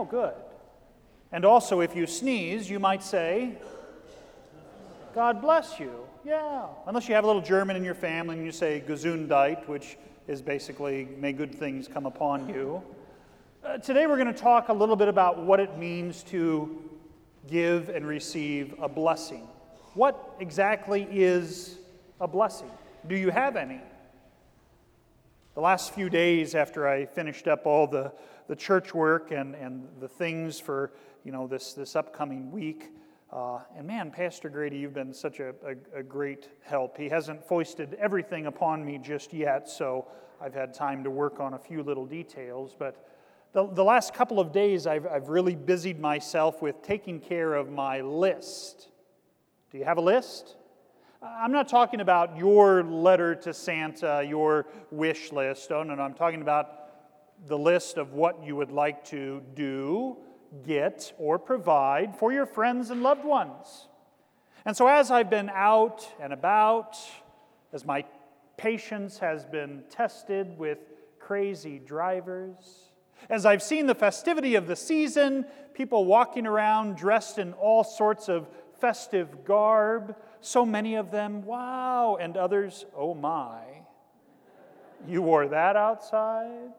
Oh, good. And also, if you sneeze, you might say, God bless you. Yeah. Unless you have a little German in your family and you say Gesundheit, which is basically may good things come upon you. Uh, today we're going to talk a little bit about what it means to give and receive a blessing. What exactly is a blessing? Do you have any? The last few days after I finished up all the, the church work and, and the things for you know this, this upcoming week, uh, and man, Pastor Grady, you've been such a, a, a, great help. He hasn't foisted everything upon me just yet, so I've had time to work on a few little details. But the, the last couple of days, I've, I've really busied myself with taking care of my list. Do you have a list? I'm not talking about your letter to Santa, your wish list. Oh, no, no. I'm talking about the list of what you would like to do get or provide for your friends and loved ones. And so, as I've been out and about, as my patience has been tested with crazy drivers, as I've seen the festivity of the season, people walking around dressed in all sorts of festive garb, so many of them, wow, and others, oh my. You wore that outside?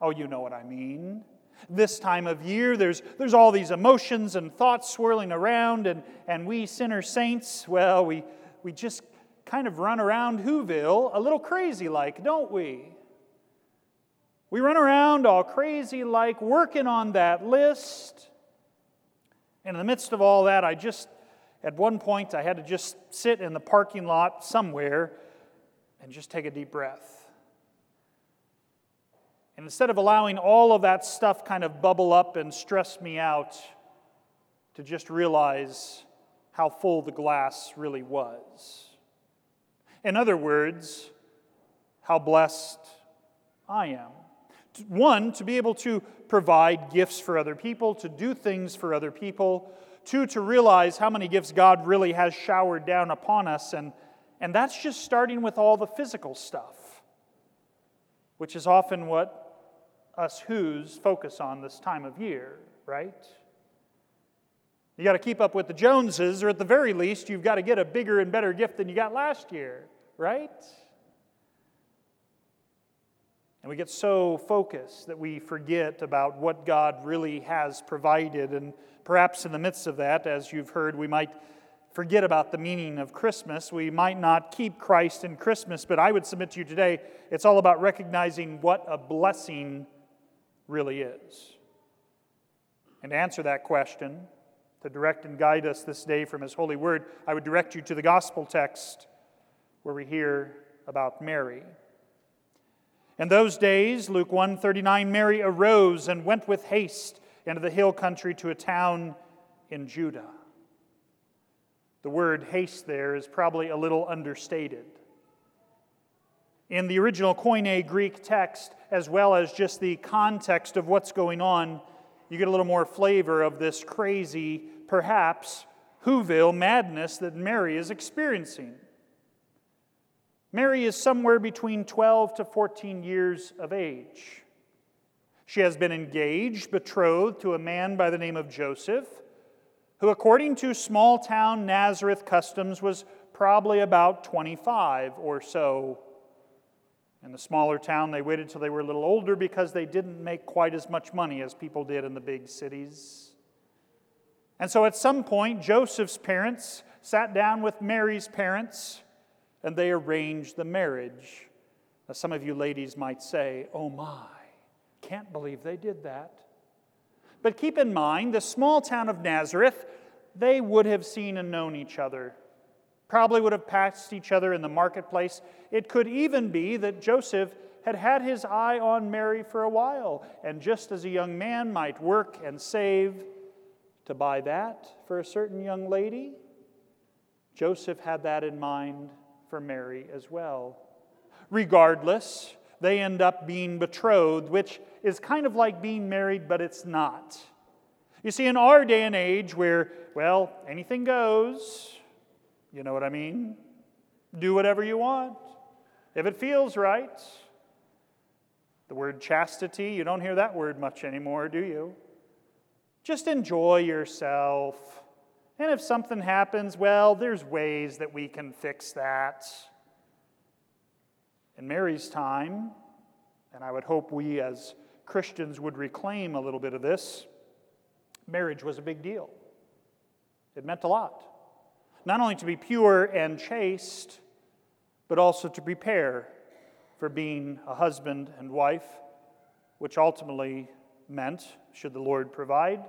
Oh, you know what I mean this time of year. There's, there's all these emotions and thoughts swirling around, and, and we sinner saints, well, we, we just kind of run around Whoville a little crazy like, don't we? We run around all crazy like, working on that list. And in the midst of all that, I just, at one point, I had to just sit in the parking lot somewhere and just take a deep breath. And instead of allowing all of that stuff kind of bubble up and stress me out, to just realize how full the glass really was. In other words, how blessed I am. One, to be able to provide gifts for other people, to do things for other people. Two, to realize how many gifts God really has showered down upon us. And, and that's just starting with all the physical stuff, which is often what us who's focus on this time of year, right? You got to keep up with the Joneses, or at the very least, you've got to get a bigger and better gift than you got last year, right? We get so focused that we forget about what God really has provided. And perhaps in the midst of that, as you've heard, we might forget about the meaning of Christmas. We might not keep Christ in Christmas, but I would submit to you today it's all about recognizing what a blessing really is? And to answer that question, to direct and guide us this day from His holy word, I would direct you to the gospel text where we hear about Mary. In those days, Luke 1:39, Mary arose and went with haste into the hill country to a town in Judah. The word haste there is probably a little understated in the original Koine Greek text, as well as just the context of what's going on, you get a little more flavor of this crazy, perhaps, Whoville madness that Mary is experiencing. Mary is somewhere between 12 to 14 years of age. She has been engaged, betrothed to a man by the name of Joseph, who, according to small town Nazareth customs, was probably about 25 or so in the smaller town, they waited till they were a little older because they didn't make quite as much money as people did in the big cities. And so at some point, Joseph's parents sat down with Mary's parents and they arranged the marriage. Now, some of you ladies might say, Oh my, can't believe they did that. But keep in mind, the small town of Nazareth, they would have seen and known each other probably would have passed each other in the marketplace. It could even be that Joseph had had his eye on Mary for a while, and just as a young man might work and save to buy that for a certain young lady, Joseph had that in mind for Mary as well. Regardless, they end up being betrothed, which is kind of like being married, but it's not. You see, in our day and age where, well, anything goes, you know what I mean? Do whatever you want if it feels right. The word chastity, you don't hear that word much anymore, do you? Just enjoy yourself. And if something happens, well, there's ways that we can fix that. In Mary's time, and I would hope we as Christians would reclaim a little bit of this, marriage was a big deal. It meant a lot. Not only to be pure and chaste, but also to prepare for being a husband and wife, which ultimately meant, should the Lord provide,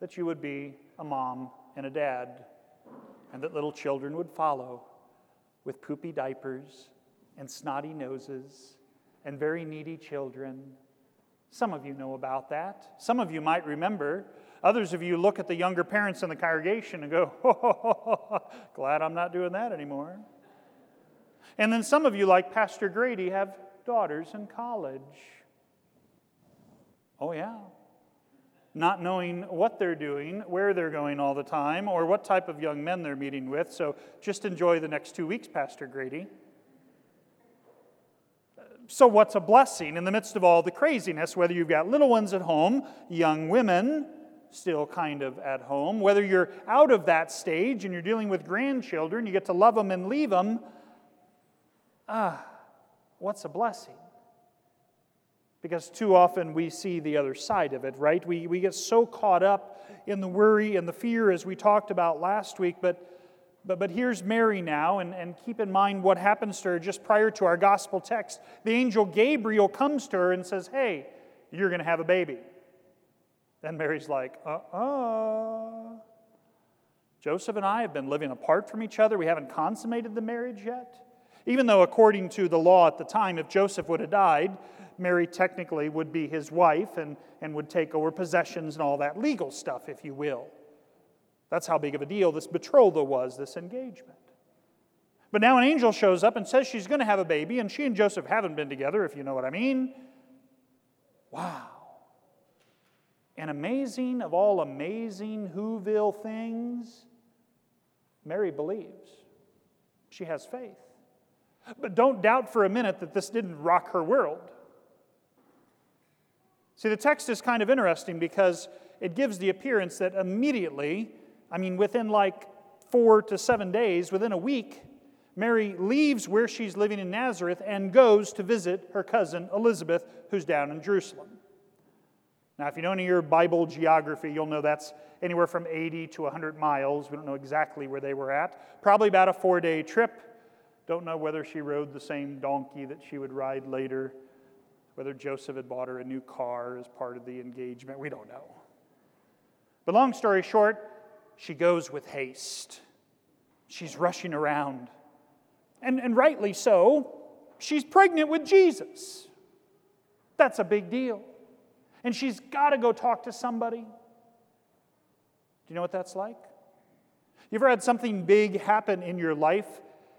that you would be a mom and a dad, and that little children would follow with poopy diapers and snotty noses and very needy children. Some of you know about that. Some of you might remember. Others of you look at the younger parents in the congregation and go, oh, glad I'm not doing that anymore. And then some of you, like Pastor Grady, have daughters in college. Oh, yeah. Not knowing what they're doing, where they're going all the time, or what type of young men they're meeting with. So just enjoy the next two weeks, Pastor Grady. So, what's a blessing in the midst of all the craziness? Whether you've got little ones at home, young women still kind of at home, whether you're out of that stage and you're dealing with grandchildren, you get to love them and leave them, ah, what's a blessing? Because too often we see the other side of it, right? We, we get so caught up in the worry and the fear as we talked about last week, but, but, but here's Mary now, and, and keep in mind what happens to her just prior to our gospel text. The angel Gabriel comes to her and says, Hey, you're going to have a baby. And Mary's like, Uh uh Joseph and I have been living apart from each other. We haven't consummated the marriage yet. Even though, according to the law at the time, if Joseph would have died, Mary technically would be his wife and, and would take over possessions and all that legal stuff, if you will. That's how big of a deal this betrothal was, this engagement. But now an angel shows up and says she's going to have a baby, and she and Joseph haven't been together, if you know what I mean. Wow. And amazing of all amazing Whoville things, Mary believes. She has faith. But don't doubt for a minute that this didn't rock her world. See, the text is kind of interesting because it gives the appearance that immediately, I mean, within like four to seven days, within a week, Mary leaves where she's living in Nazareth and goes to visit her cousin Elizabeth, who's down in Jerusalem. Now, if you know any of your Bible geography, you'll know that's anywhere from 80 to 100 miles. We don't know exactly where they were at. Probably about a four day trip. Don't know whether she rode the same donkey that she would ride later, whether Joseph had bought her a new car as part of the engagement. We don't know. But long story short, she goes with haste. She's rushing around. And, and rightly so, she's pregnant with Jesus. That's a big deal. And she's got to go talk to somebody. Do you know what that's like? You ever had something big happen in your life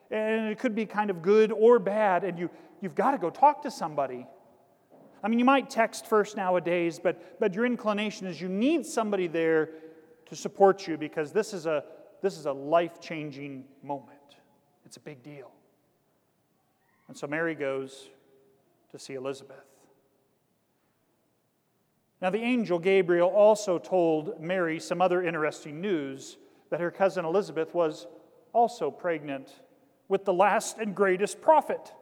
and it could be kind of good or bad, and you, you've got to go talk to somebody. I mean, you might text first nowadays, but, but your inclination is you need somebody there to support you because this is a, this is a life changing moment. It's a big deal. And so Mary goes to see Elizabeth. Now, the angel Gabriel also told Mary some other interesting news that her cousin Elizabeth was also pregnant with the last and greatest prophet.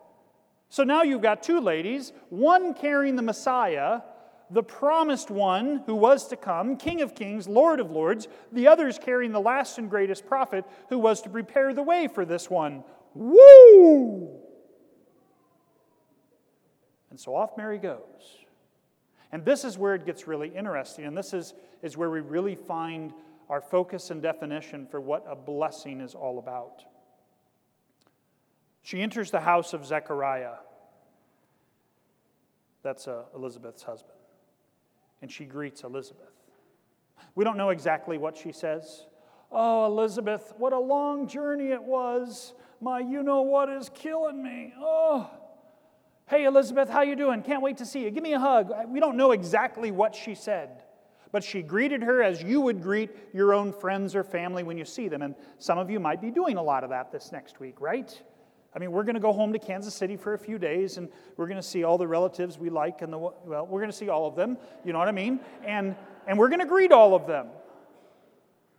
So now you've got two ladies, one carrying the Messiah, the promised one who was to come, King of kings, Lord of lords, the others carrying the last and greatest prophet who was to prepare the way for this one. Woo! And so off Mary goes. And this is where it gets really interesting, and this is, is where we really find our focus and definition for what a blessing is all about. She enters the house of Zechariah. That's uh, Elizabeth's husband. And she greets Elizabeth. We don't know exactly what she says. Oh, Elizabeth, what a long journey it was. My you know what is killing me. Oh. Hey Elizabeth, how you doing? Can't wait to see you. Give me a hug. We don't know exactly what she said. But she greeted her as you would greet your own friends or family when you see them. And some of you might be doing a lot of that this next week, right? I mean, we're going to go home to Kansas City for a few days and we're going to see all the relatives we like and the, well, we're going to see all of them, you know what I mean? And, and we're going to greet all of them,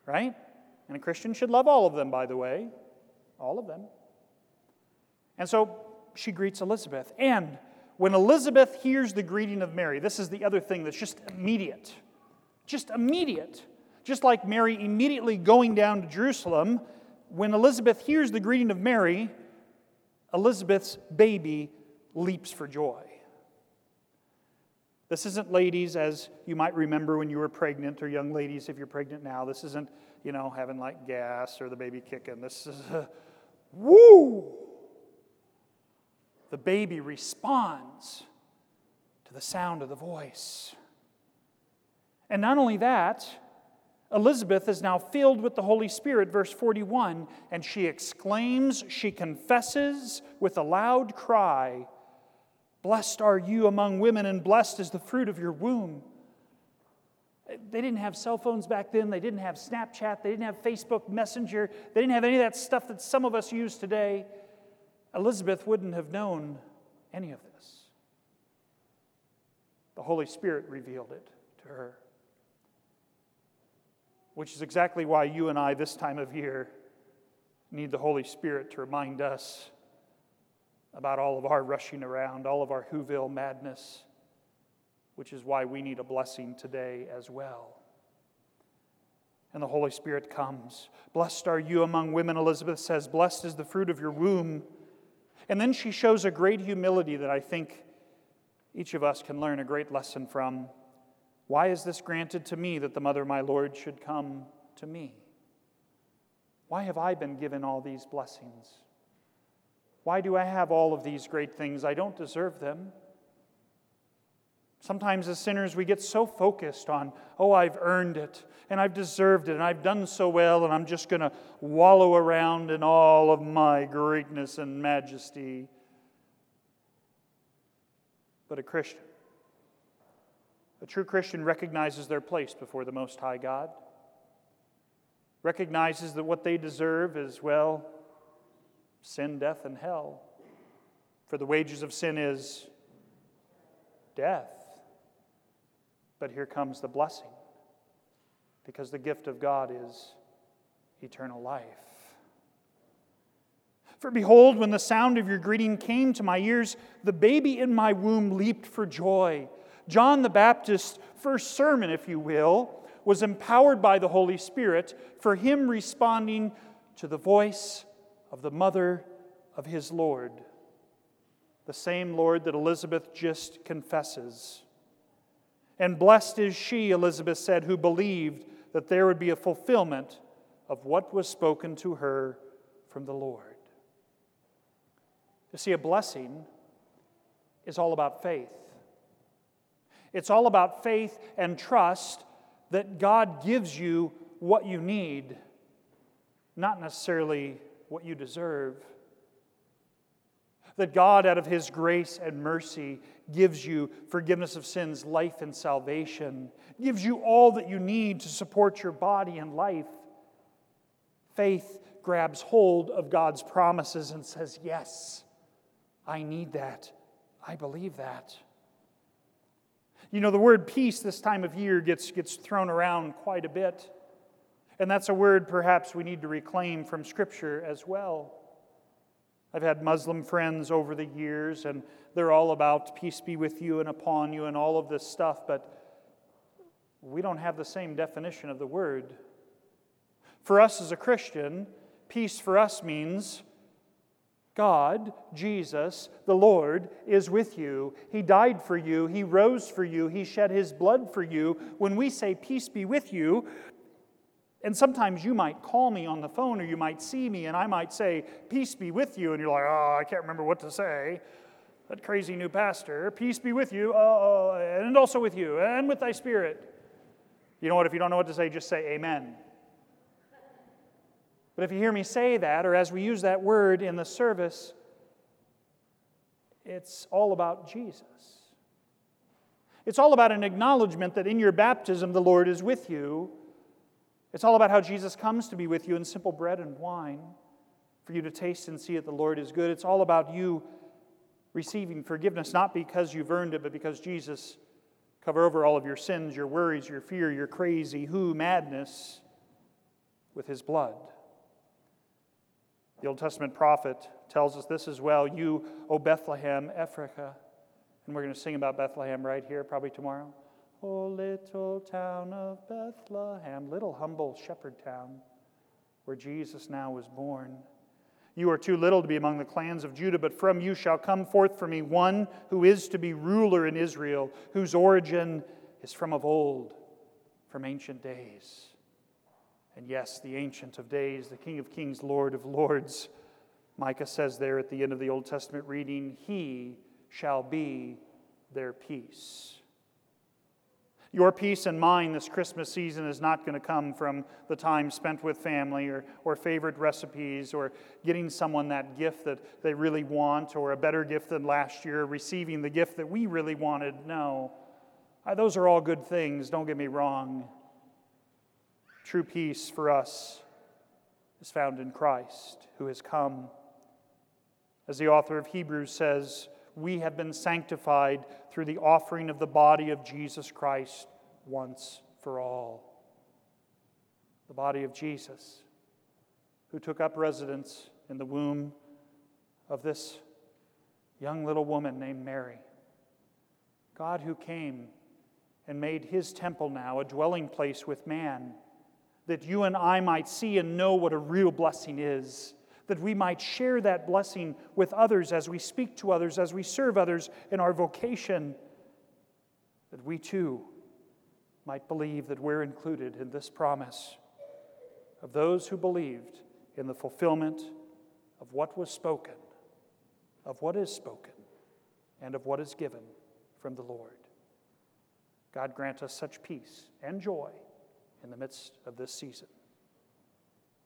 right? And a Christian should love all of them, by the way, all of them. And so she greets Elizabeth. And when Elizabeth hears the greeting of Mary, this is the other thing that's just immediate. Just immediate. Just like Mary immediately going down to Jerusalem, when Elizabeth hears the greeting of Mary, Elizabeth's baby leaps for joy. This isn't ladies, as you might remember when you were pregnant, or young ladies if you're pregnant now. This isn't, you know, having like gas or the baby kicking. This is a woo! The baby responds to the sound of the voice. And not only that, Elizabeth is now filled with the Holy Spirit, verse 41, and she exclaims, she confesses with a loud cry, Blessed are you among women, and blessed is the fruit of your womb. They didn't have cell phones back then. They didn't have Snapchat. They didn't have Facebook Messenger. They didn't have any of that stuff that some of us use today. Elizabeth wouldn't have known any of this. The Holy Spirit revealed it to her which is exactly why you and I, this time of year, need the Holy Spirit to remind us about all of our rushing around, all of our Whoville madness, which is why we need a blessing today as well. And the Holy Spirit comes. Blessed are you among women, Elizabeth says. Blessed is the fruit of your womb. And then she shows a great humility that I think each of us can learn a great lesson from. Why is this granted to me that the mother of my Lord should come to me? Why have I been given all these blessings? Why do I have all of these great things? I don't deserve them. Sometimes, as sinners, we get so focused on, oh, I've earned it, and I've deserved it, and I've done so well, and I'm just going to wallow around in all of my greatness and majesty. But a Christian a true Christian recognizes their place before the Most High God, recognizes that what they deserve is, well, sin, death, and hell. For the wages of sin is death. But here comes the blessing, because the gift of God is eternal life. For behold, when the sound of your greeting came to my ears, the baby in my womb leaped for joy. John the Baptist's first sermon, if you will, was empowered by the Holy Spirit for him responding to the voice of the mother of his Lord, the same Lord that Elizabeth just confesses. And blessed is she, Elizabeth said, who believed that there would be a fulfillment of what was spoken to her from the Lord. You see, a blessing is all about faith. It's all about faith and trust that God gives you what you need, not necessarily what you deserve. That God, out of His grace and mercy, gives you forgiveness of sins, life, and salvation, gives you all that you need to support your body and life. Faith grabs hold of God's promises and says, Yes, I need that. I believe that. You know, the word peace this time of year gets, gets thrown around quite a bit. And that's a word perhaps we need to reclaim from Scripture as well. I've had Muslim friends over the years, and they're all about peace be with you and upon you and all of this stuff, but we don't have the same definition of the word. For us as a Christian, peace for us means God, Jesus, the Lord, is with you. He died for you. He rose for you. He shed his blood for you. When we say, Peace be with you, and sometimes you might call me on the phone or you might see me and I might say, Peace be with you. And you're like, Oh, I can't remember what to say. That crazy new pastor, peace be with you, oh, and also with you, and with thy spirit. You know what? If you don't know what to say, just say amen. But if you hear me say that, or as we use that word in the service, it's all about Jesus. It's all about an acknowledgement that in your baptism the Lord is with you. It's all about how Jesus comes to be with you in simple bread and wine. for you to taste and see that the Lord is good. It's all about you receiving forgiveness, not because you've earned it, but because Jesus cover over all of your sins, your worries, your fear, your crazy who madness with his blood. The Old Testament prophet tells us this as well. You, O Bethlehem, Ephrathah. And we're going to sing about Bethlehem right here, probably tomorrow. O little town of Bethlehem, little humble shepherd town where Jesus now was born. You are too little to be among the clans of Judah, but from you shall come forth for me one who is to be ruler in Israel, whose origin is from of old, from ancient days. And yes, the Ancient of Days, the King of Kings, Lord of Lords. Micah says there at the end of the Old Testament reading, He shall be their peace. Your peace and mine this Christmas season is not going to come from the time spent with family or, or favorite recipes or getting someone that gift that they really want or a better gift than last year, receiving the gift that we really wanted. No. Those are all good things, don't get me wrong. True peace for us is found in Christ, who has come. As the author of Hebrews says, we have been sanctified through the offering of the body of Jesus Christ once for all. The body of Jesus, who took up residence in the womb of this young little woman named Mary. God, who came and made his temple now a dwelling place with man, that you and I might see and know what a real blessing is that we might share that blessing with others as we speak to others, as we serve others in our vocation, that we too might believe that we're included in this promise of those who believed in the fulfillment of what was spoken, of what is spoken, and of what is given from the Lord. God grant us such peace and joy in the midst of this season.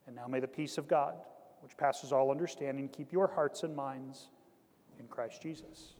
And now may the peace of God which passes all understanding, keep your hearts and minds in Christ Jesus.